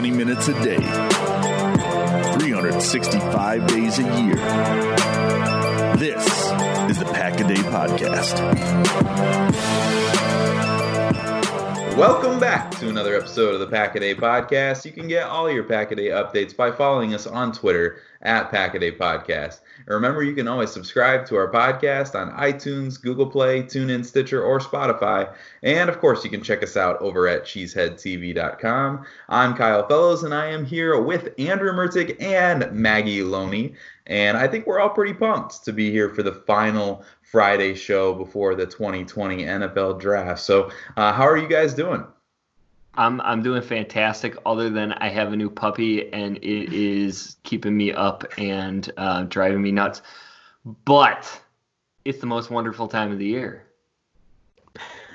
20 minutes a day, 365 days a year. This is the Pack a Day Podcast. Welcome back to another episode of the Pack a Day Podcast. You can get all your Pack a Day updates by following us on Twitter at Pack a Day Podcast. And remember, you can always subscribe to our podcast on iTunes, Google Play, TuneIn, Stitcher, or Spotify. And of course, you can check us out over at cheeseheadtv.com. I'm Kyle Fellows, and I am here with Andrew Mertig and Maggie Loney. And I think we're all pretty pumped to be here for the final Friday show before the 2020 NFL draft. So, uh, how are you guys doing? I'm I'm doing fantastic. Other than I have a new puppy and it is keeping me up and uh, driving me nuts, but it's the most wonderful time of the year.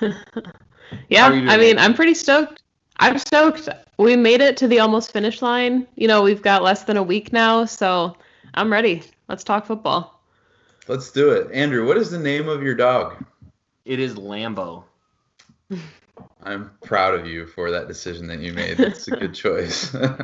yeah, I mean, I'm pretty stoked. I'm stoked. We made it to the almost finish line. You know, we've got less than a week now, so I'm ready. Let's talk football. Let's do it. Andrew, what is the name of your dog? It is Lambo. I'm proud of you for that decision that you made. It's a good choice. um,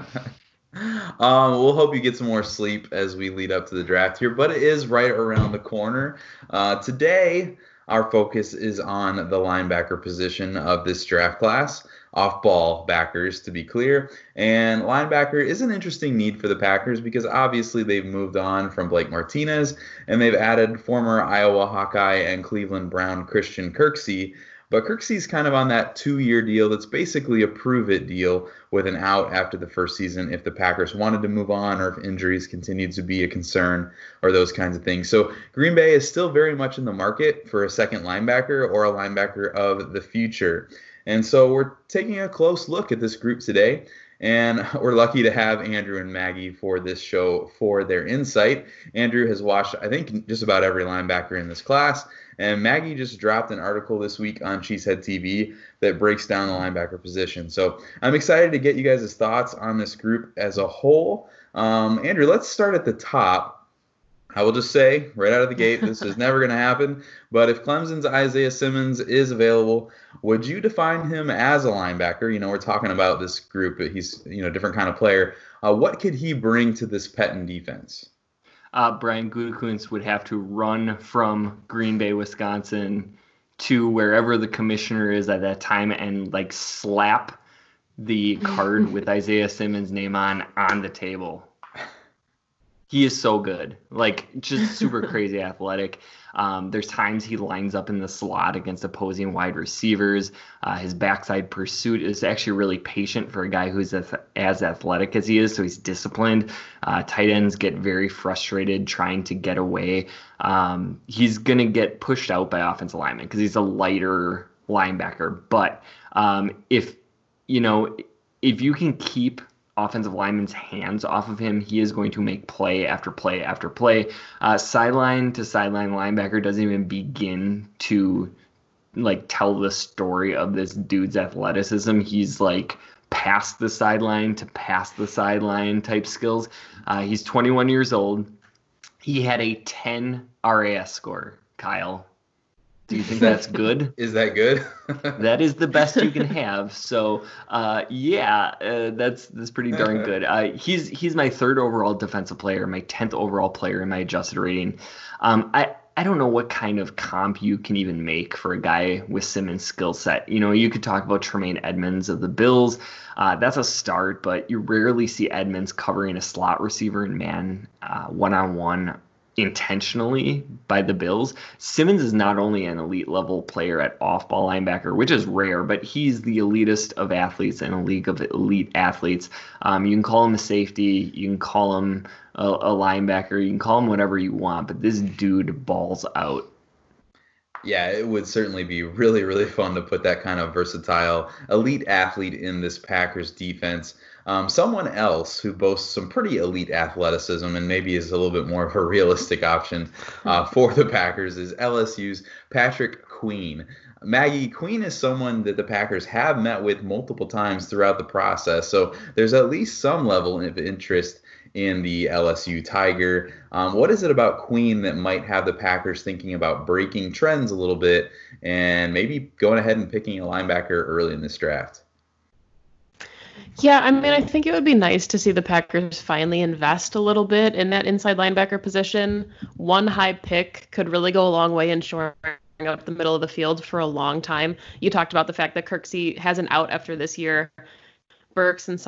we'll hope you get some more sleep as we lead up to the draft here, but it is right around the corner. Uh, today, our focus is on the linebacker position of this draft class. Off ball backers, to be clear. And linebacker is an interesting need for the Packers because obviously they've moved on from Blake Martinez and they've added former Iowa Hawkeye and Cleveland Brown Christian Kirksey but Kirksey's kind of on that two year deal that's basically a prove it deal with an out after the first season if the Packers wanted to move on or if injuries continued to be a concern or those kinds of things. So Green Bay is still very much in the market for a second linebacker or a linebacker of the future. And so we're taking a close look at this group today. And we're lucky to have Andrew and Maggie for this show for their insight. Andrew has watched, I think, just about every linebacker in this class. And Maggie just dropped an article this week on Cheesehead TV that breaks down the linebacker position. So I'm excited to get you guys' thoughts on this group as a whole. Um, Andrew, let's start at the top. I will just say right out of the gate, this is never going to happen. But if Clemson's Isaiah Simmons is available, would you define him as a linebacker? You know, we're talking about this group, but he's you know a different kind of player. Uh, what could he bring to this Pettine defense? Uh, Brian Gutekunst would have to run from Green Bay, Wisconsin, to wherever the commissioner is at that time and like slap the card with Isaiah Simmons' name on on the table. He is so good, like just super crazy athletic. Um, there's times he lines up in the slot against opposing wide receivers. Uh, his backside pursuit is actually really patient for a guy who's as, as athletic as he is, so he's disciplined. Uh, tight ends get very frustrated trying to get away. Um, he's going to get pushed out by offensive linemen because he's a lighter linebacker. But um, if, you know, if you can keep offensive lineman's hands off of him, he is going to make play after play after play. Uh, sideline to sideline linebacker doesn't even begin to like tell the story of this dude's athleticism. He's like past the sideline to past the sideline type skills. Uh, he's 21 years old. He had a 10 RAS score, Kyle. Do you think that's good? is that good? that is the best you can have. So, uh, yeah, uh, that's that's pretty darn good. Uh, he's he's my third overall defensive player, my tenth overall player in my adjusted rating. Um, I I don't know what kind of comp you can even make for a guy with Simmons' skill set. You know, you could talk about Tremaine Edmunds of the Bills. Uh, that's a start, but you rarely see Edmunds covering a slot receiver in man one on one intentionally by the Bills. Simmons is not only an elite level player at off ball linebacker, which is rare, but he's the elitist of athletes in a league of elite athletes. Um, you can call him a safety, you can call him a, a linebacker, you can call him whatever you want, but this dude balls out. Yeah, it would certainly be really, really fun to put that kind of versatile elite athlete in this Packers defense. Um, someone else who boasts some pretty elite athleticism and maybe is a little bit more of a realistic option uh, for the Packers is LSU's Patrick Queen. Maggie Queen is someone that the Packers have met with multiple times throughout the process, so there's at least some level of interest in the LSU Tiger. Um, what is it about Queen that might have the Packers thinking about breaking trends a little bit and maybe going ahead and picking a linebacker early in this draft? Yeah, I mean, I think it would be nice to see the Packers finally invest a little bit in that inside linebacker position. One high pick could really go a long way in shoring up the middle of the field for a long time. You talked about the fact that Kirksey has an out after this year. Burks and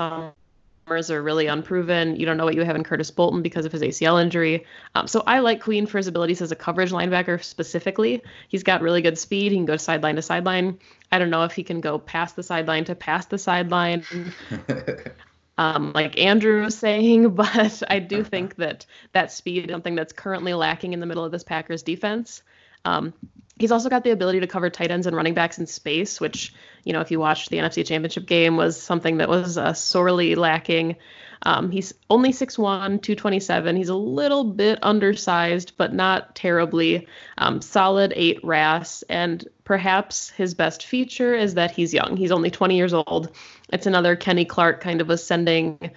are really unproven. You don't know what you have in Curtis Bolton because of his ACL injury. Um, so I like Queen for his abilities as a coverage linebacker specifically. He's got really good speed. He can go sideline to sideline. I don't know if he can go past the sideline to past the sideline. um, like Andrew was saying, but I do think that that speed is something that's currently lacking in the middle of this Packers defense. Um, He's also got the ability to cover tight ends and running backs in space, which, you know, if you watched the NFC Championship game, was something that was uh, sorely lacking. Um, he's only 6'1, 227. He's a little bit undersized, but not terribly. Um, solid 8 RAS. And perhaps his best feature is that he's young. He's only 20 years old. It's another Kenny Clark kind of ascending,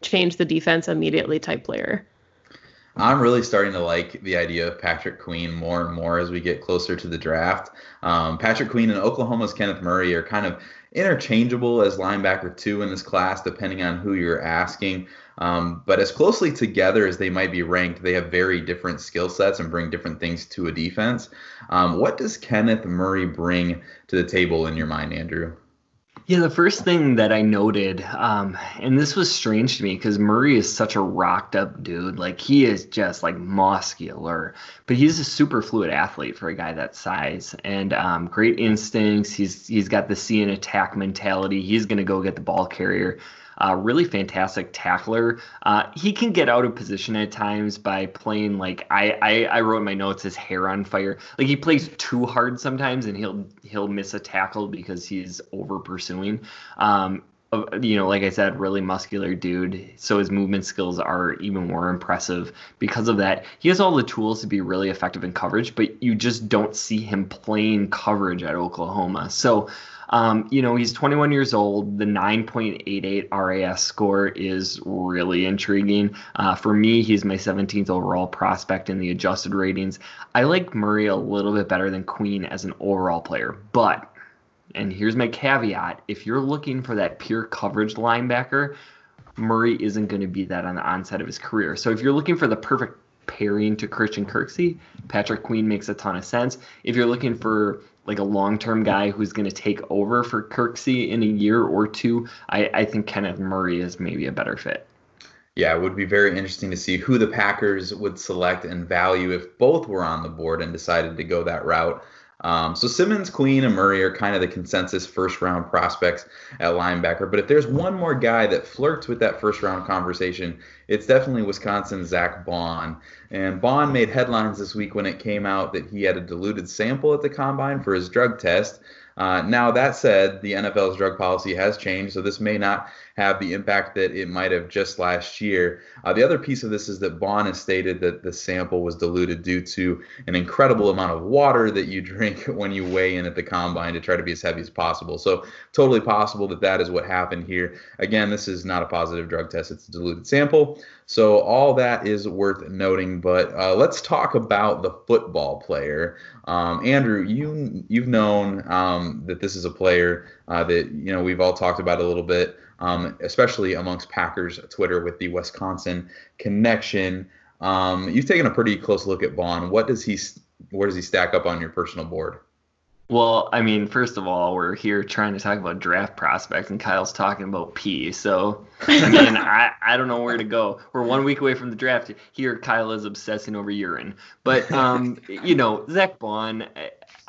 change the defense immediately type player. I'm really starting to like the idea of Patrick Queen more and more as we get closer to the draft. Um, Patrick Queen and Oklahoma's Kenneth Murray are kind of interchangeable as linebacker two in this class, depending on who you're asking. Um, but as closely together as they might be ranked, they have very different skill sets and bring different things to a defense. Um, what does Kenneth Murray bring to the table in your mind, Andrew? Yeah, the first thing that I noted, um, and this was strange to me because Murray is such a rocked up dude. Like he is just like muscular, but he's a super fluid athlete for a guy that size and um, great instincts. He's he's got the see and attack mentality. He's gonna go get the ball carrier. Uh, really fantastic tackler. Uh, he can get out of position at times by playing like I, I I wrote in my notes his hair on fire. Like he plays too hard sometimes, and he'll he'll miss a tackle because he's over pursuing. Um, you know, like I said, really muscular dude. So his movement skills are even more impressive because of that. He has all the tools to be really effective in coverage, but you just don't see him playing coverage at Oklahoma. So um, you know, he's 21 years old. The 9.88 RAS score is really intriguing. Uh, for me, he's my 17th overall prospect in the adjusted ratings. I like Murray a little bit better than Queen as an overall player, but and here's my caveat if you're looking for that pure coverage linebacker, Murray isn't going to be that on the onset of his career. So if you're looking for the perfect pairing to Christian Kirksey, Patrick Queen makes a ton of sense. If you're looking for like a long term guy who's going to take over for Kirksey in a year or two, I, I think Kenneth Murray is maybe a better fit. Yeah, it would be very interesting to see who the Packers would select and value if both were on the board and decided to go that route. Um, so Simmons, Queen, and Murray are kind of the consensus first round prospects at linebacker. But if there's one more guy that flirts with that first round conversation, it's definitely Wisconsin's Zack Baun. And Bond made headlines this week when it came out that he had a diluted sample at the combine for his drug test. Uh, now, that said, the NFL's drug policy has changed, so this may not have the impact that it might have just last year. Uh, the other piece of this is that Baun has stated that the sample was diluted due to an incredible amount of water that you drink when you weigh in at the combine to try to be as heavy as possible. So, totally possible that that is what happened here. Again, this is not a positive drug test, it's a diluted sample. So, all that is worth noting. But uh, let's talk about the football player. Um, Andrew, you you've known um, that this is a player uh, that you know we've all talked about a little bit, um, especially amongst Packers Twitter with the Wisconsin connection. Um, you've taken a pretty close look at Baun. What does he where does he stack up on your personal board? Well, I mean, first of all, we're here trying to talk about draft prospects, and Kyle's talking about pee. So, I mean, I, I don't know where to go. We're one week away from the draft. Here, Kyle is obsessing over urine. But, um, you know, Zack Baun,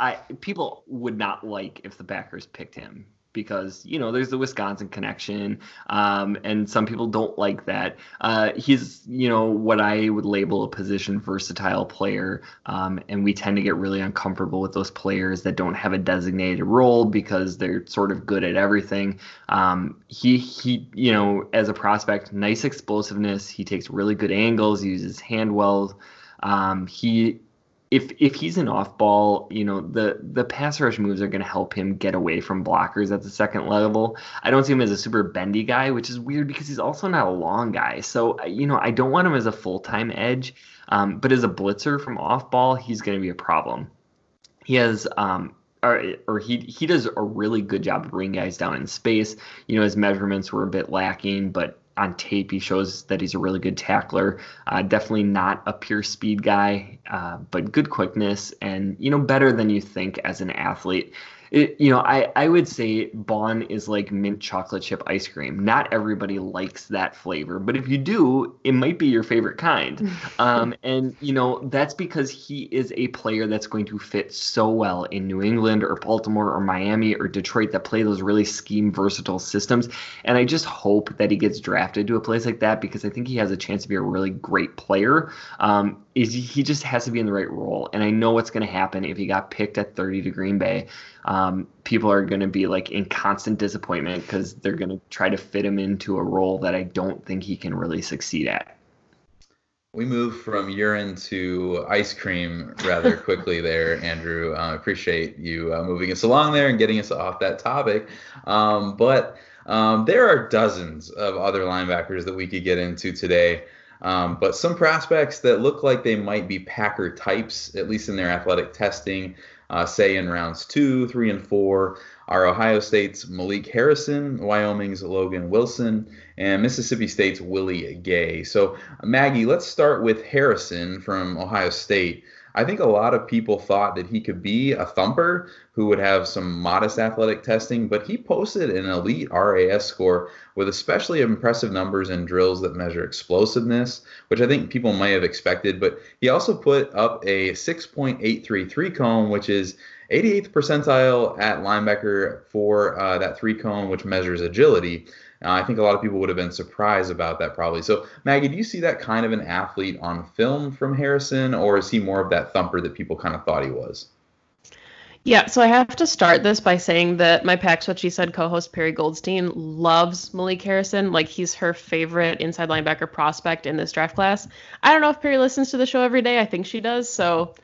I, people would not like if the Packers picked him because you know there's the Wisconsin connection, um, and some people don't like that. Uh, he's you know what I would label a position versatile player, um, and we tend to get really uncomfortable with those players that don't have a designated role because they're sort of good at everything. Um, he he you know as a prospect, nice explosiveness. He takes really good angles. He uses hand well. Um, he if if he's an off ball, you know, the the pass rush moves are going to help him get away from blockers at the second level. I don't see him as a super bendy guy, which is weird because he's also not a long guy. So you know, I don't want him as a full time edge, um, but as a blitzer from off ball, he's going to be a problem. He has um, or, or he he does a really good job of bringing guys down in space. You know, his measurements were a bit lacking, but on tape he shows that he's a really good tackler. Uh, definitely not a pure speed guy, uh, but good quickness and you know better than you think as an athlete it, you know, I, I would say Baun is like mint chocolate chip ice cream. Not everybody likes that flavor, but if you do, it might be your favorite kind. um, and, you know, that's because he is a player that's going to fit so well in New England or Baltimore or Miami or Detroit that play those really scheme versatile systems. And I just hope that he gets drafted to a place like that because I think he has a chance to be a really great player. Um, is he just has to be in the right role. And I know what's going to happen if he got picked at 30 to Green Bay. Um, people are going to be like in constant disappointment because they're going to try to fit him into a role that I don't think he can really succeed at. We move from urine to ice cream rather quickly there, Andrew. I uh, appreciate you uh, moving us along there and getting us off that topic. Um, but um, there are dozens of other linebackers that we could get into today. Um, but some prospects that look like they might be Packer types, at least in their athletic testing, uh, say in rounds two, three, and four, are Ohio State's Malik Harrison, Wyoming's Logan Wilson, and Mississippi State's Willie Gay. So, Maggie, let's start with Harrison from Ohio State. I think a lot of people thought that he could be a thumper who would have some modest athletic testing, but he posted an elite RAS score with especially impressive numbers in drills that measure explosiveness, which I think people may have expected. But he also put up a 6.833 cone, which is 88th percentile at linebacker for uh, that three cone, which measures agility. Uh, I think a lot of people would have been surprised about that probably. So, Maggie, do you see that kind of an athlete on film from Harrison, or is he more of that thumper that people kind of thought he was? Yeah, so I have to start this by saying that my Packs What She Said co-host Perry Goldstein loves Malik Harrison. Like he's her favorite inside linebacker prospect in this draft class. I don't know if Perry listens to the show every day. I think she does. So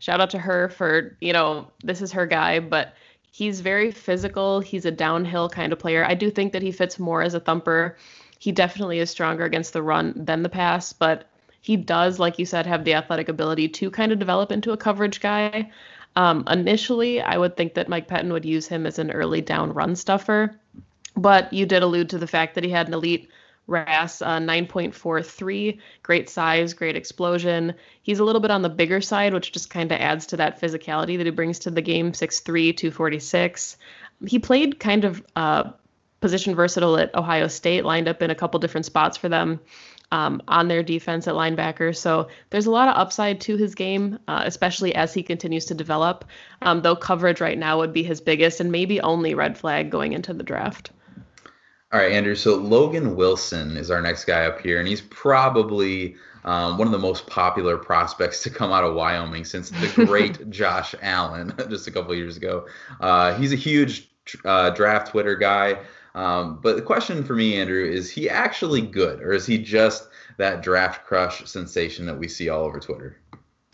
shout out to her for, you know, this is her guy, but he's very physical. He's a downhill kind of player. I do think that he fits more as a thumper. He definitely is stronger against the run than the pass, but he does, like you said, have the athletic ability to kind of develop into a coverage guy. Um, initially, I would think that Mike Pettine would use him as an early down run stuffer, but you did allude to the fact that he had an elite RAS uh, 9.43, great size, great explosion. He's a little bit on the bigger side, which just kind of adds to that physicality that he brings to the game 6'3, 246. He played kind of uh, position versatile at Ohio State, lined up in a couple different spots for them um, on their defense at linebacker. So there's a lot of upside to his game, uh, especially as he continues to develop. Um, though coverage right now would be his biggest and maybe only red flag going into the draft. All right, Andrew. So Logan Wilson is our next guy up here, and he's probably um, one of the most popular prospects to come out of Wyoming since the great Josh Allen just a couple years ago. Uh, he's a huge uh, draft Twitter guy. Um, but the question for me, Andrew, is he actually good, or is he just that draft crush sensation that we see all over Twitter?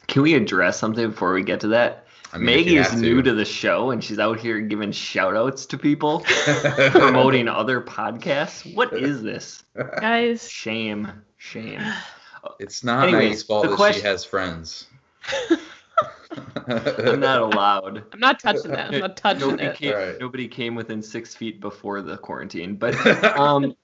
Can we address something before we get to that? I mean, Maggie is to. new to the show and she's out here giving shout outs to people, promoting other podcasts. What is this? Guys. Shame. Shame. It's not Anyways, Maggie's fault that question... she has friends. I'm not allowed. I'm not touching that. I'm not touching nobody it. Came, right. Nobody came within six feet before the quarantine. But um,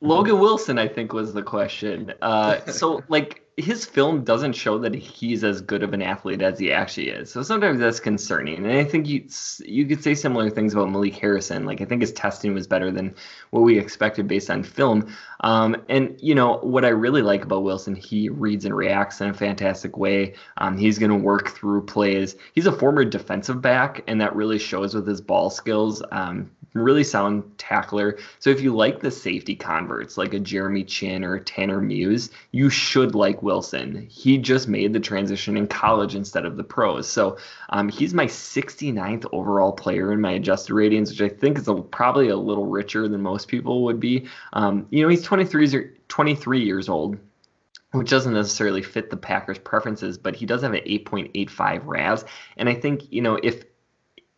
Logan Wilson, I think, was the question. Uh, so, like, his film doesn't show that he's as good of an athlete as he actually is. So sometimes that's concerning. And I think you you could say similar things about Malik Harrison. Like I think his testing was better than what we expected based on film. Um, and you know what I really like about Wilson, he reads and reacts in a fantastic way. Um, he's going to work through plays. He's a former defensive back, and that really shows with his ball skills. Um, really sound tackler. So if you like the safety converts like a Jeremy Chinn or Tanner Muse, you should like Wilson. He just made the transition in college instead of the pros. So um, he's my 69th overall player in my adjusted ratings, which I think is a, probably a little richer than most people would be. Um, you know, he's 23, 23 years old which doesn't necessarily fit the Packers' preferences, but he does have an 8.85 RAS. And I think, you know, if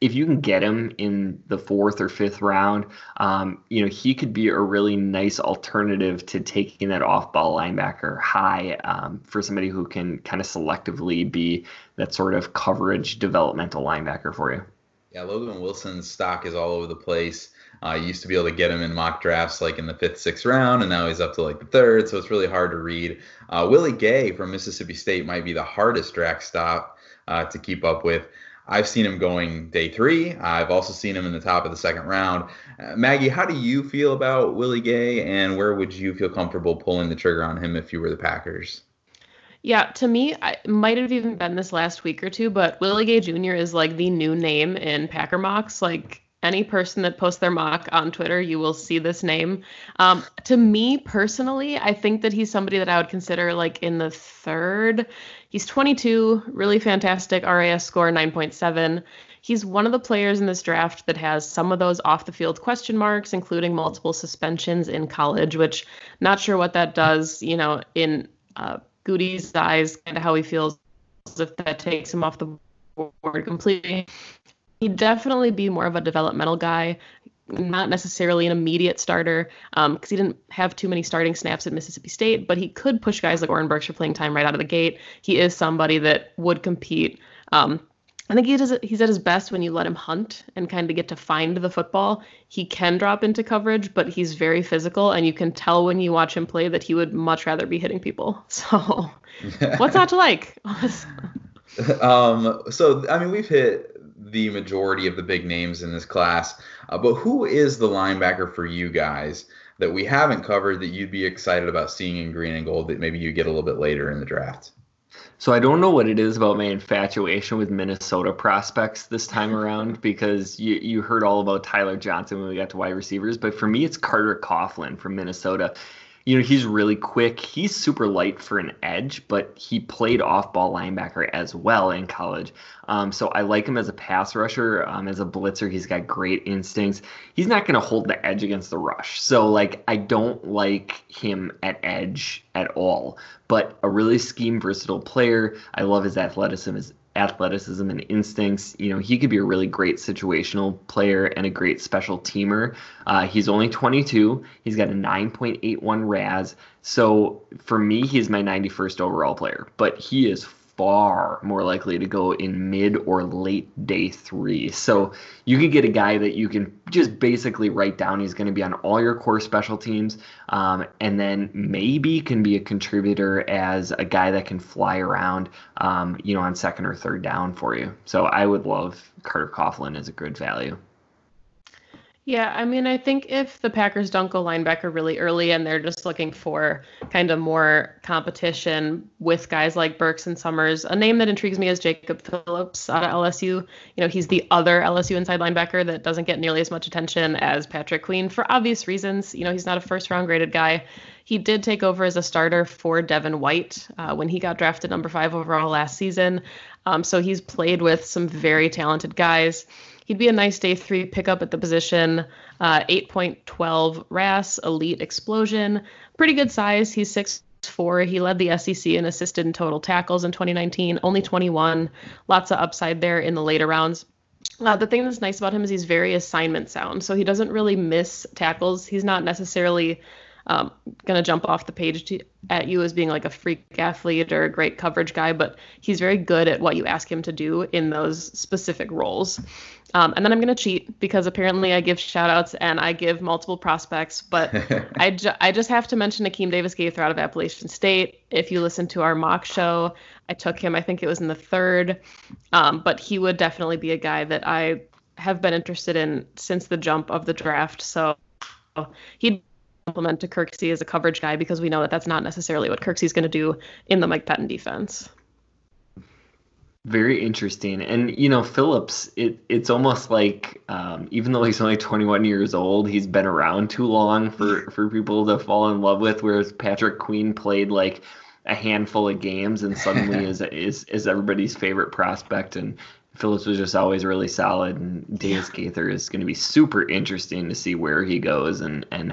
if you can get him in the fourth or fifth round, um, you know, he could be a really nice alternative to taking that off ball linebacker high um, for somebody who can kind of selectively be that sort of coverage developmental linebacker for you. Yeah, Logan Wilson's stock is all over the place. Uh, used to be able to get him in mock drafts like in the fifth, sixth round, and now he's up to like the third, so it's really hard to read. Uh, Willie Gay from Mississippi State might be the hardest draft stop uh, to keep up with. I've seen him going day three. I've also seen him in the top of the second round. Uh, Maggie, how do you feel about Willie Gay, and where would you feel comfortable pulling the trigger on him if you were the Packers? Yeah, to me, I might have even been this last week or two, but Willie Gay Jr. is like the new name in Packer mocks. Like any person that posts their mock on Twitter, you will see this name. Um, to me personally, I think that he's somebody that I would consider like in the third. He's 22, really fantastic RAS score 9.7. He's one of the players in this draft that has some of those off the field question marks, including multiple suspensions in college, which not sure what that does, you know, in uh, Gutey's eyes, kind of how he feels if that takes him off the board completely. He'd definitely be more of a developmental guy, not necessarily an immediate starter, because um, he didn't have too many starting snaps at Mississippi State, but he could push guys like Oren Burks playing time right out of the gate. He is somebody that would compete. Um, I think he does, he's at his best when you let him hunt and kind of get to find the football. He can drop into coverage, but he's very physical, and you can tell when you watch him play that he would much rather be hitting people. So, what's not to like? um, so I mean, we've hit the majority of the big names in this class, uh, but who is the linebacker for you guys that we haven't covered that you'd be excited about seeing in green and gold that maybe you get a little bit later in the draft? So I don't know what it is about my infatuation with Minnesota prospects this time around because you, you heard all about Tyler Johnson when we got to wide receivers, but for me it's Carter Coughlin from Minnesota you know, he's really quick. He's super light for an edge, but he played off ball linebacker as well in college. Um, so I like him as a pass rusher. Um, as a blitzer, he's got great instincts. He's not going to hold the edge against the rush. So, like, I don't like him at edge at all, but a really scheme versatile player. I love his athleticism, his athleticism and instincts. You know, he could be a really great situational player and a great special teamer. Uh, he's only 22. He's got a 9.81 RAS. So for me, he's my 91st overall player, but he is far more likely to go in mid or late day three. So you could get a guy that you can just basically write down. He's going to be on all your core special teams, um, and then maybe can be a contributor as a guy that can fly around, um, you know, on second or third down for you. So I would love Carter Coughlin as a good value. Yeah, I mean, I think if the Packers don't go linebacker really early and they're just looking for kind of more competition with guys like Burks and Summers, a name that intrigues me is Jacob Phillips out of LSU. You know, he's the other LSU inside linebacker that doesn't get nearly as much attention as Patrick Queen for obvious reasons. You know, he's not a first round graded guy. He did take over as a starter for Devin White uh, when he got drafted number five overall last season. Um, so he's played with some very talented guys. He'd be a nice day three pickup at the position. Uh, 8.12 RAS, elite explosion, pretty good size. He's six four. He led the SEC and assisted in total tackles in 2019. Only 21. Lots of upside there in the later rounds. Uh, the thing that's nice about him is he's very assignment sound, so he doesn't really miss tackles. He's not necessarily um, gonna jump off the page to, at you as being like a freak athlete or a great coverage guy, but he's very good at what you ask him to do in those specific roles. Um, and then I'm gonna cheat because apparently I give shout outs and I give multiple prospects, but I, ju- I just have to mention Akeem Davis Gaither out of Appalachian State. If you listen to our mock show, I took him. I think it was in the third, um, but he would definitely be a guy that I have been interested in since the jump of the draft. So he'd complement to Kirksey as a coverage guy because we know that that's not necessarily what Kirksey's going to do in the Mike Pettine defense. Very interesting, and you know Phillips. It it's almost like um, even though he's only 21 years old, he's been around too long for for people to fall in love with. Whereas Patrick Queen played like a handful of games and suddenly is is is everybody's favorite prospect and Phillips was just always really solid and Davis yeah. Gaither is going to be super interesting to see where he goes and and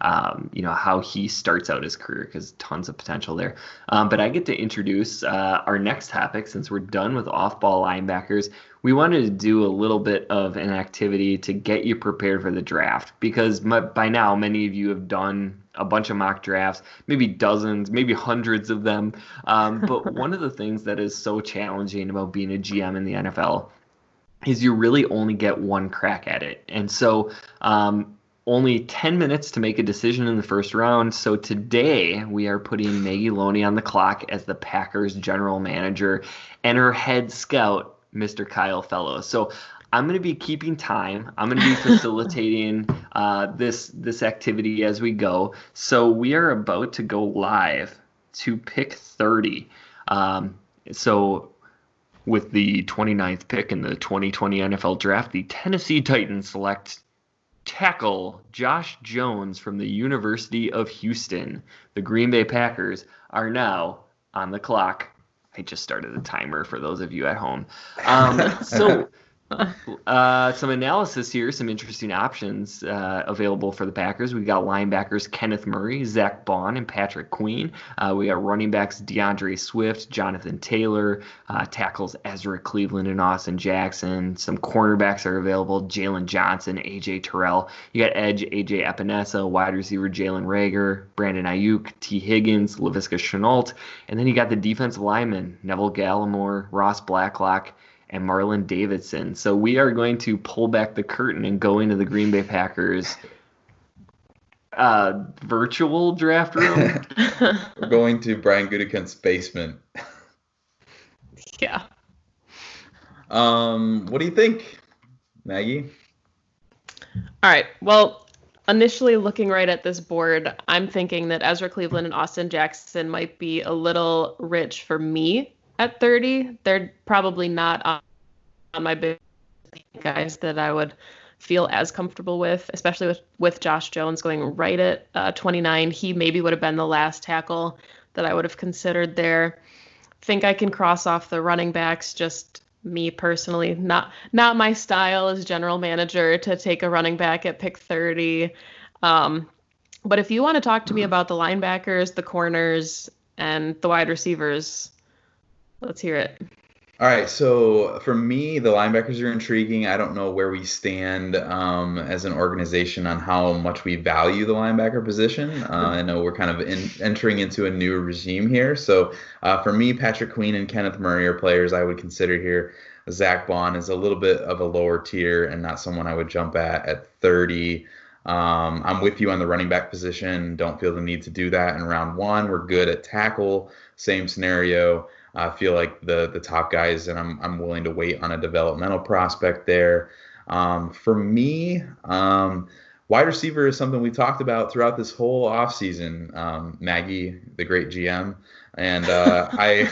um, you know how he starts out his career because tons of potential there. Um, but I get to introduce uh, our next topic since we're done with off-ball linebackers. We wanted to do a little bit of an activity to get you prepared for the draft because my, by now many of you have done a bunch of mock drafts, maybe dozens, maybe hundreds of them. Um, but one of the things that is so challenging about being a GM in the NFL is you really only get one crack at it. And so um, only 10 minutes to make a decision in the first round. So today we are putting Maggie Loney on the clock as the Packers general manager and her head scout, Mr. Kyle Fellows. So I'm going to be keeping time. I'm going to be facilitating uh, this this activity as we go. So we are about to go live to pick 30. Um, so with the 29th pick in the 2020 NFL Draft, the Tennessee Titans select tackle Josh Jones from the University of Houston. The Green Bay Packers are now on the clock. I just started the timer for those of you at home. Um, so uh, some analysis here, some interesting options uh, available for the Packers. We got linebackers Kenneth Murray, Zack Baun, and Patrick Queen. Uh, we got running backs D'Andre Swift, Jonathan Taylor, uh, tackles Ezra Cleveland and Austin Jackson. Some cornerbacks are available Jaylon Johnson, AJ Terrell. You got edge AJ Epenesa, wide receiver Jalen Reagor, Brandon Aiyuk, T. Higgins, Laviska Shenault. And then you got the defensive linemen Neville Gallimore, Ross Blacklock and Marlon Davidson. So we are going to pull back the curtain and go into the Green Bay Packers uh, virtual draft room. We're going to Brian Gutekunst's basement. Yeah. Um, what do you think, Maggie? All right. Well, initially looking right at this board, I'm thinking that Ezra Cleveland and Austin Jackson might be a little rich for me at 30. They're probably not on, my big guys that I would feel as comfortable with, especially with with Josh Jones going right at uh, 29. He maybe would have been the last tackle that I would have considered there. Think I can cross off the running backs. Just me personally, not not my style as general manager to take a running back at pick 30. Um, but if you want to talk to me about the linebackers, the corners, and the wide receivers, Let's hear it. All right, so for me, the linebackers are intriguing. I don't know where we stand um, as an organization on how much we value the linebacker position. Uh, I know we're kind of in, entering into a new regime here. So uh, for me, Patrick Queen and Kenneth Murray are players I would consider here. Zack Baun is a little bit of a lower tier and not someone I would jump at at 30. Um, I'm with you on the running back position. Don't feel the need to do that in round one. We're good at tackle. Same scenario. I feel like the the top guys, and I'm I'm willing to wait on a developmental prospect there. Um, for me, um, wide receiver is something we talked about throughout this whole offseason. Um, Maggie, the great GM, and uh, I,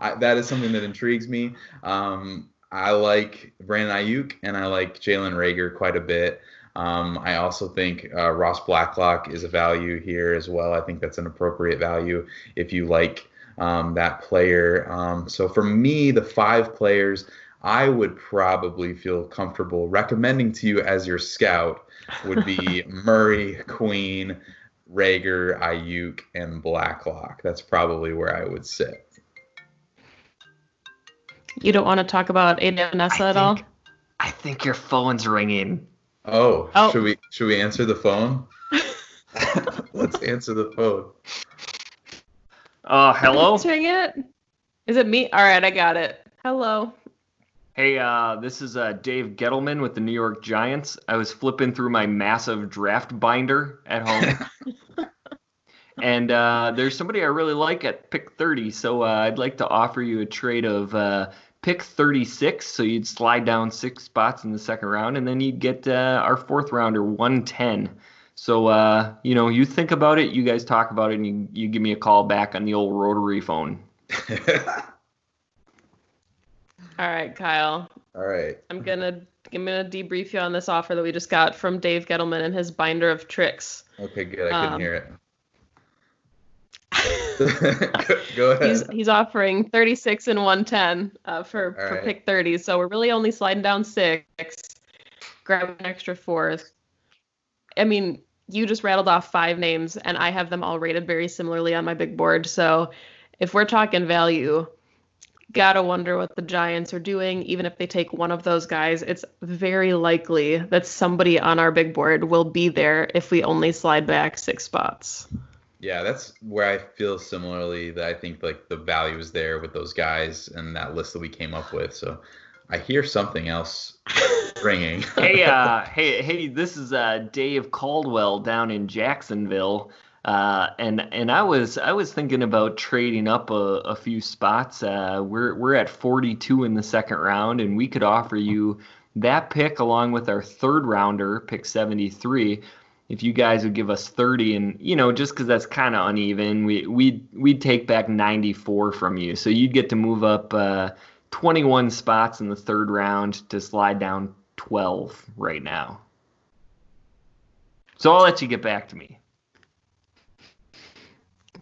I, that is something that intrigues me. Um, I like Brandon Aiyuk and I like Jalen Reagor quite a bit. Um, I also think uh, Ross Blacklock is a value here as well. I think that's an appropriate value if you like um, that player. Um, so for me, the five players I would probably feel comfortable recommending to you as your scout would be Murray, Queen, Reagor, Aiyuk, and Blacklock. That's probably where I would sit. You don't want to talk about AJ Epenesa at all? I think your phone's ringing. Oh, oh, should we should we answer the phone? Let's answer the phone. Uh, hello. Answering it. Is it me? All right, I got it. Hello. Hey, uh, this is uh, Dave Gettleman with the New York Giants. I was flipping through my massive draft binder at home. and uh, there's somebody I really like at pick 30. So uh, I'd like to offer you a trade of uh, pick 36. So you'd slide down six spots in the second round, and then you'd get uh, our fourth rounder, 110. So uh, you know, you think about it, you guys talk about it, and you, you give me a call back on the old rotary phone. All right, Kyle. All right. I'm gonna I'm gonna debrief you on this offer that we just got from Dave Gettleman and his binder of tricks. Okay, good. I couldn't um, hear it. go, ahead. He's, he's offering 36 and 110 uh, for, for right. pick 30. So we're really only sliding down six. Grab an extra fourth. I mean, you just rattled off five names, and I have them all rated very similarly on my big board. So if we're talking value, gotta wonder what the Giants are doing. Even if they take one of those guys, it's very likely that somebody on our big board will be there if we only slide back six spots. Yeah, that's where I feel similarly that I think like the value is there with those guys and that list that we came up with. So I hear something else ringing. hey, uh, hey, hey! This is uh, Dave Caldwell down in Jacksonville, uh, and and I was I was thinking about trading up a, a few spots. Uh, we're we're at 42 in the second round, and we could offer you that pick along with our third rounder, pick 73. If you guys would give us 30, and you know, just because that's kind of uneven, we we we'd take back 94 from you, so you'd get to move up uh, 21 spots in the third round to slide down 12 right now. So I'll let you get back to me.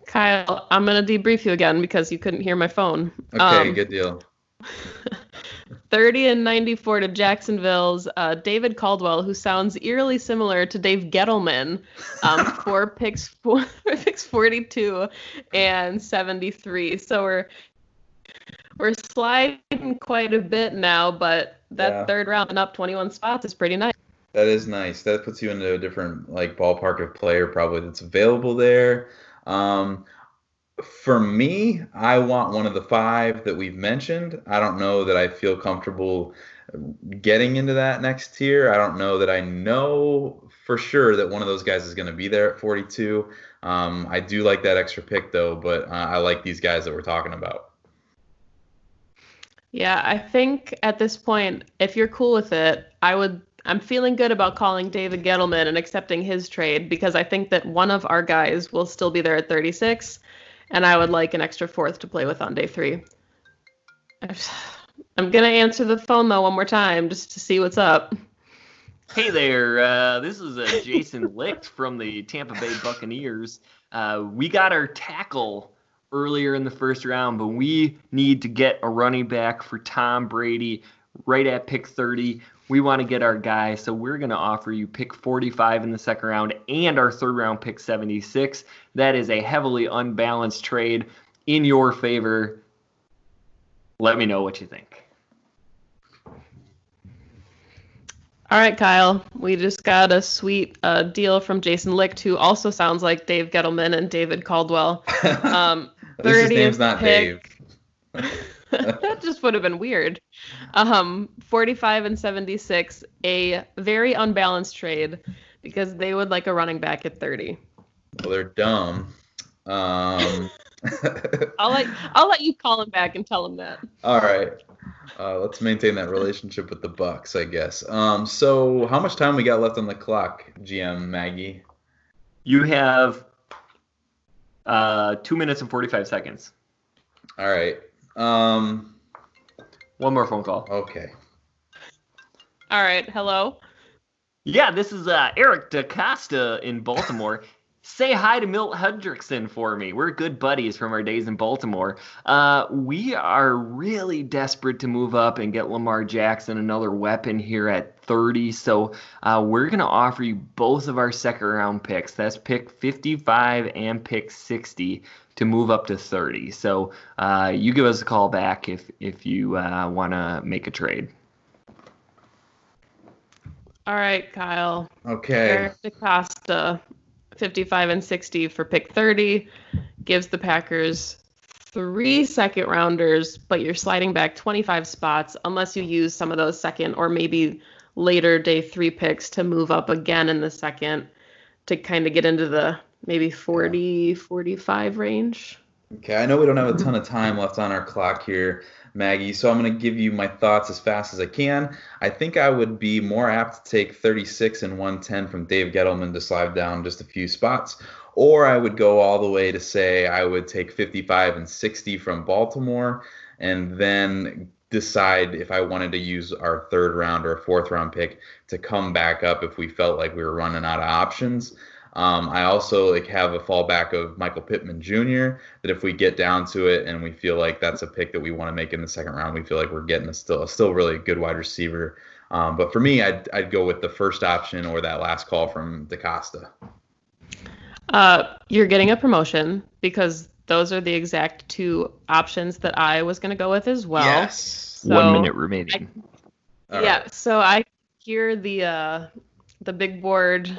Kyle, I'm gonna debrief you again because you couldn't hear my phone. Okay, Um, good deal. 30 and 94 to Jacksonville's uh, David Caldwell, who sounds eerily similar to Dave Gettleman, um, for picks four, picks 42 and 73. So we're we're sliding quite a bit now, but that Yeah. third round and up 21 spots is pretty nice. That is nice. That puts you into a different like ballpark of player probably that's available there. Um, for me, I want one of the five that we've mentioned. I don't know that I feel comfortable getting into that next tier. I don't know that I know for sure that one of those guys is going to be there at 42. Um, I do like that extra pick though, but uh, I like these guys that we're talking about. Yeah, I think at this point, if you're cool with it, I would. I'm feeling good about calling David Gettleman and accepting his trade because I think that one of our guys will still be there at 36, and I would like an extra fourth to play with on day three. I'm gonna answer the phone though one more time just to see what's up. Hey there, uh, this is uh, Jason Licht from the Tampa Bay Buccaneers. Uh, we got our tackle earlier in the first round, but we need to get a running back for Tom Brady right at pick 30. We want to get our guy, so we're going to offer you pick 45 in the second round and our third round pick 76. That is a heavily unbalanced trade in your favor. Let me know what you think. All right, Kyle. We just got a sweet uh, deal from Jason Licht, who also sounds like Dave Gettleman and David Caldwell. Um, At least his 30th name's not Dave. pick. that just would have been weird. Um, 45 and 76, a very unbalanced trade because they would like a running back at 30. Well, they're dumb. Um, I'll let I'll let you call him back and tell him that. all right. Uh, let's maintain that relationship with the Bucs, I guess. Um, so, how much time we got left on the clock, GM Maggie? You have uh, two minutes and 45 seconds. All right. Um, One more phone call. okay. All right, hello. Yeah, this is uh, Eric DeCosta in Baltimore. Say hi to Milt Hendrickson for me. We're good buddies from our days in Baltimore. Uh, we are really desperate to move up and get Lamar Jackson another weapon here at 30. So uh, we're going to offer you both of our second round picks. That's pick 55 and pick 60 to move up to 30. So uh, you give us a call back if if you uh, want to make a trade. All right, Kyle. Okay. Eric DeCosta, 55 and 60 for pick 30, gives the Packers three second rounders, but you're sliding back 25 spots unless you use some of those second or maybe later day three picks to move up again in the second to kind of get into the maybe 40, 45 range. Okay, I know we don't have a ton of time left on our clock here, Maggie, so I'm going to give you my thoughts as fast as I can. I think I would be more apt to take 36 and 110 from Dave Gettleman to slide down just a few spots, or I would go all the way to say I would take 55 and 60 from Baltimore and then decide if I wanted to use our third round or fourth round pick to come back up if we felt like we were running out of options. Um, I also like have a fallback of Michael Pittman Jr. That if we get down to it and we feel like that's a pick that we want to make in the second round, we feel like we're getting a still a still really good wide receiver. Um, but for me, I'd I'd go with the first option or that last call from DeCosta. Uh, you're getting a promotion because those are the exact two options that I was going to go with as well. yes. So- One minute remaining. All yeah, right. so I hear the uh, the big board.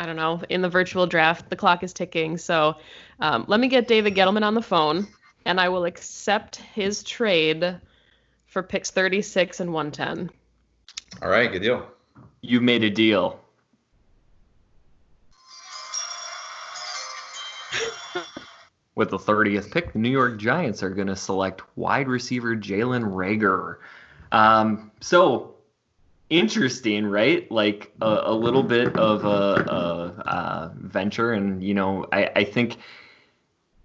I don't know in the virtual draft. The clock is ticking. So um, let me get David Gettleman on the phone, and I will accept his trade for picks 36 and 110. All right, good deal. You made a deal. With the 30th pick, the New York Giants are going to select wide receiver Jalen Reagor. Um, so interesting, right? Like a, a little bit of a, a, a, venture, and you know, I, I think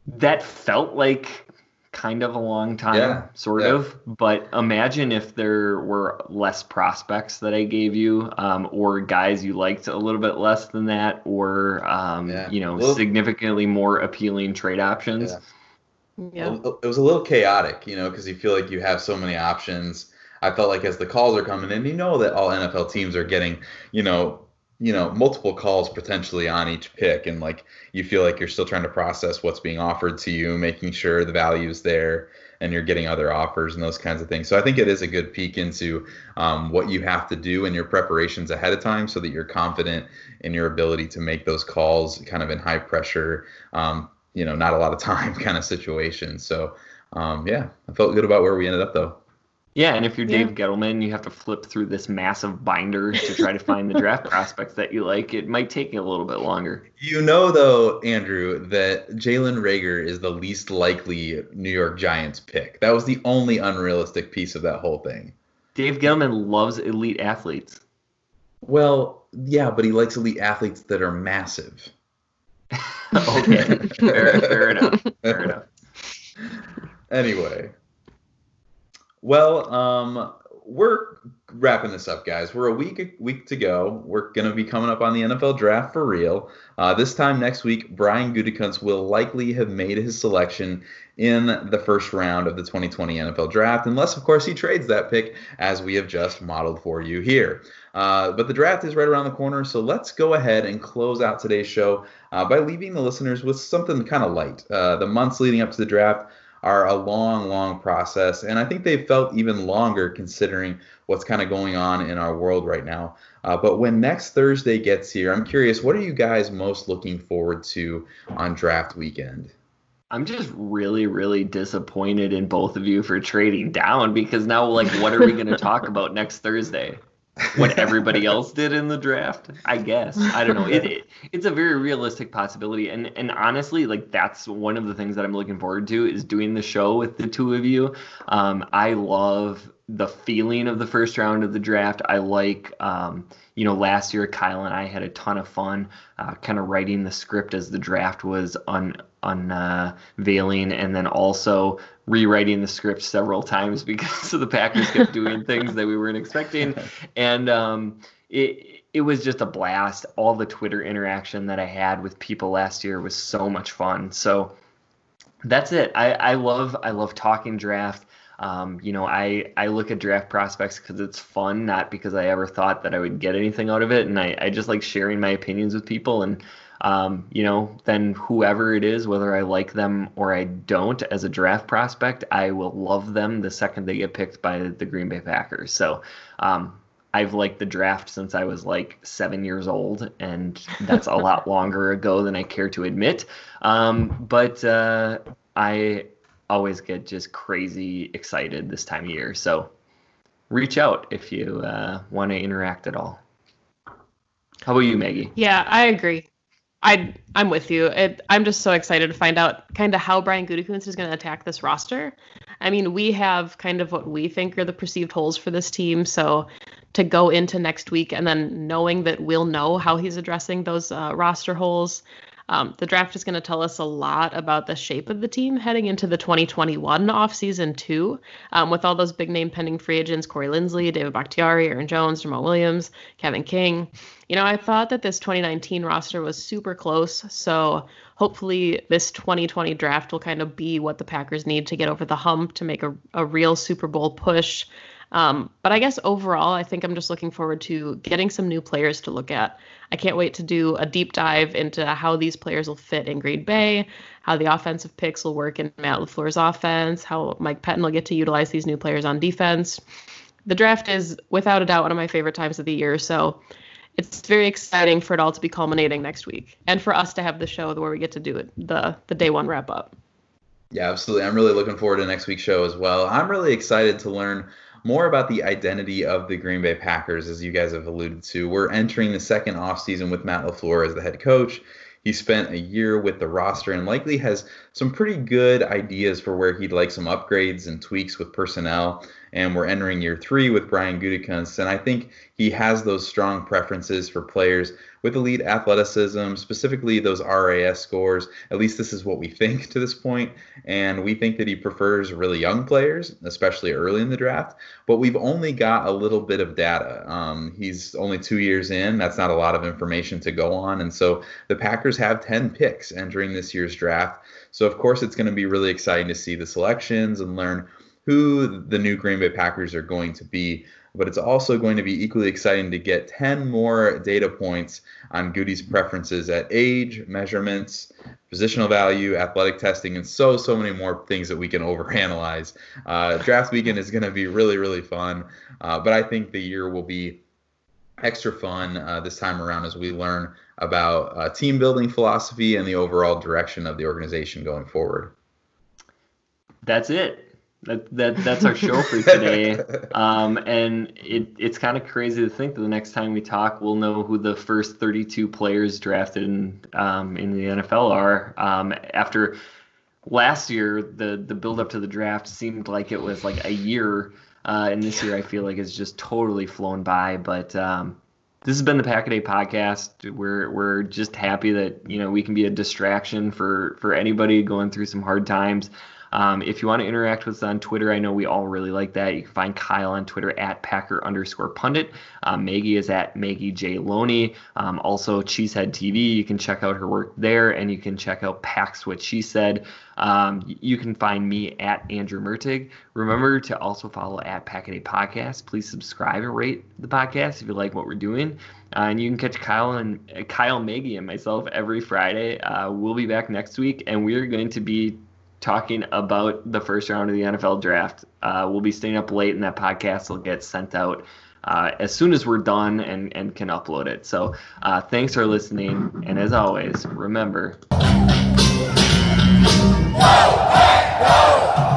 that felt like kind of a long time, Yeah, sort yeah. of. But imagine if there were less prospects that I gave you, um, or guys you liked a little bit less than that, or um, Yeah. you know, Well- significantly more appealing trade options. Yeah. Yeah. It was a little chaotic, you know, because you feel like you have so many options. I felt like as the calls are coming in, you know that all NFL teams are getting, you know, you know, multiple calls potentially on each pick, and like you feel like you're still trying to process what's being offered to you, making sure the value is there, and you're getting other offers and those kinds of things. So I think it is a good peek into um, what you have to do in your preparations ahead of time, so that you're confident in your ability to make those calls, kind of in high pressure, um, you know, not a lot of time kind of situations. So um, yeah, I felt good about where we ended up though. Yeah, and if you're Yeah. Dave Gettleman, you have to flip through this massive binder to try to find the draft prospects that you like. It might take you a little bit longer. You know though, Andrew, that Jalen Reagor is the least likely New York Giants pick. That was the only unrealistic piece of that whole thing. Dave Gettleman loves elite athletes. Well, yeah, but he likes elite athletes that are massive. okay, fair, fair enough. Fair enough. anyway, well, um, we're wrapping this up, guys. We're a week week to go. We're gonna be coming up on the NFL draft for real. Uh, this time next week, Brian Gutekunst will likely have made his selection in the first round of the 2020 NFL draft, unless, of course, he trades that pick, as we have just modeled for you here. Uh, but the draft is right around the corner, so let's go ahead and close out today's show uh, by leaving the listeners with something kind of light. Uh, the months leading up to the draft are a long, long process, and I think they've felt even longer considering what's kind of going on in our world right now. Uh, but when next Thursday gets here, I'm curious, what are you guys most looking forward to on draft weekend? I'm just really, really disappointed in both of you for trading down because now, like, what are we going to talk about next Thursday? What everybody else did in the draft? I guess I don't know. It, it it's a very realistic possibility, and and honestly, like that's one of the things that I'm looking forward to is doing the show with the two of you. Um, I love the feeling of the first round of the draft. I like, um, you know, last year Kyle and I had a ton of fun, uh, kind of writing the script as the draft was un unveiling, and then also rewriting the script several times because the Packers kept doing things that we weren't expecting, and um, it it was just a blast. All the Twitter interaction that I had with people last year was so much fun. So that's it. I, I love I love talking draft. Um, you know, I, I look at draft prospects because it's fun, not because I ever thought that I would get anything out of it. And I, I just like sharing my opinions with people. And, um, you know, then whoever it is, whether I like them or I don't as a draft prospect, I will love them the second they get picked by the Green Bay Packers. So um, I've liked the draft since I was like seven years old, and that's a lot longer ago than I care to admit. Um, but uh, I always get just crazy excited this time of year. So reach out if you uh, want to interact at all. How about you, Maggie? Yeah, I agree. I I'm with you. It, I'm just so excited to find out kind of how Brian Gutekunst is going to attack this roster. I mean, we have kind of what we think are the perceived holes for this team. So to go into next week and then knowing that we'll know how he's addressing those uh, roster holes. Um, the draft is going to tell us a lot about the shape of the team heading into the 2021 offseason, too, um, with all those big name pending free agents Corey Linsley, David Bakhtiari, Aaron Jones, Jamaal Williams, Kevin King. You know, I thought that this 2019 roster was super close. So hopefully, this 2020 draft will kind of be what the Packers need to get over the hump to make a, a real Super Bowl push. Um, but I guess overall, I think I'm just looking forward to getting some new players to look at. I can't wait to do a deep dive into how these players will fit in Green Bay, how the offensive picks will work in Matt LaFleur's offense, how Mike Pettine will get to utilize these new players on defense. The draft is without a doubt one of my favorite times of the year, so it's very exciting for it all to be culminating next week and for us to have the show where we get to do it the the day one wrap up. Yeah, absolutely. I'm really looking forward to next week's show as well. I'm really excited to learn more about the identity of the Green Bay Packers, as you guys have alluded to. We're entering the second offseason with Matt LaFleur as the head coach. He spent a year with the roster and likely has some pretty good ideas for where he'd like some upgrades and tweaks with personnel and we're entering year three with Brian Gutekunst. And I think he has those strong preferences for players with elite athleticism, specifically those RAS scores. At least this is what we think to this point. And we think that he prefers really young players, especially early in the draft. But we've only got a little bit of data. Um, he's only two years in. That's not a lot of information to go on. And so the Packers have 10 picks entering this year's draft. So, of course, it's going to be really exciting to see the selections and learn who the new Green Bay Packers are going to be. But it's also going to be equally exciting to get 10 more data points on Gutey's preferences at age, measurements, positional value, athletic testing, and so, so many more things that we can overanalyze. Uh, draft weekend is going to be really, really fun. Uh, but I think the year will be extra fun uh, this time around as we learn about uh, team building philosophy and the overall direction of the organization going forward. That's it that, that that's our show for today. Um, and it, it's kind of crazy to think that the next time we talk, we'll know who the first 32 players drafted in um, in the NFL are. Um, after last year, the the build up to the draft seemed like it was like a year, uh, and this year I feel like it's just totally flown by. But um, this has been the Pack a Day podcast. We're we're just happy that you know we can be a distraction for for anybody going through some hard times. Um, if you want to interact with us on Twitter, I know we all really like that. You can find Kyle on Twitter at Packer underscore pundit. Um, Maggie is at Maggie J. Loney. Um, also, Cheesehead TV. You can check out her work there, and you can check out Pax What She Said. Um, you can find me at Andrew Mertig. Remember to also follow at Pack a Day Podcast. Please subscribe and rate the podcast if you like what we're doing. Uh, and you can catch Kyle and uh, Kyle, Maggie, and myself every Friday. Uh, we'll be back next week, and we are going to be talking about the first round of the NFL draft. Uh, we'll be staying up late, and that podcast will get sent out uh, as soon as we're done and, and can upload it. So uh, thanks for listening, and as always, remember. Go, hey, go!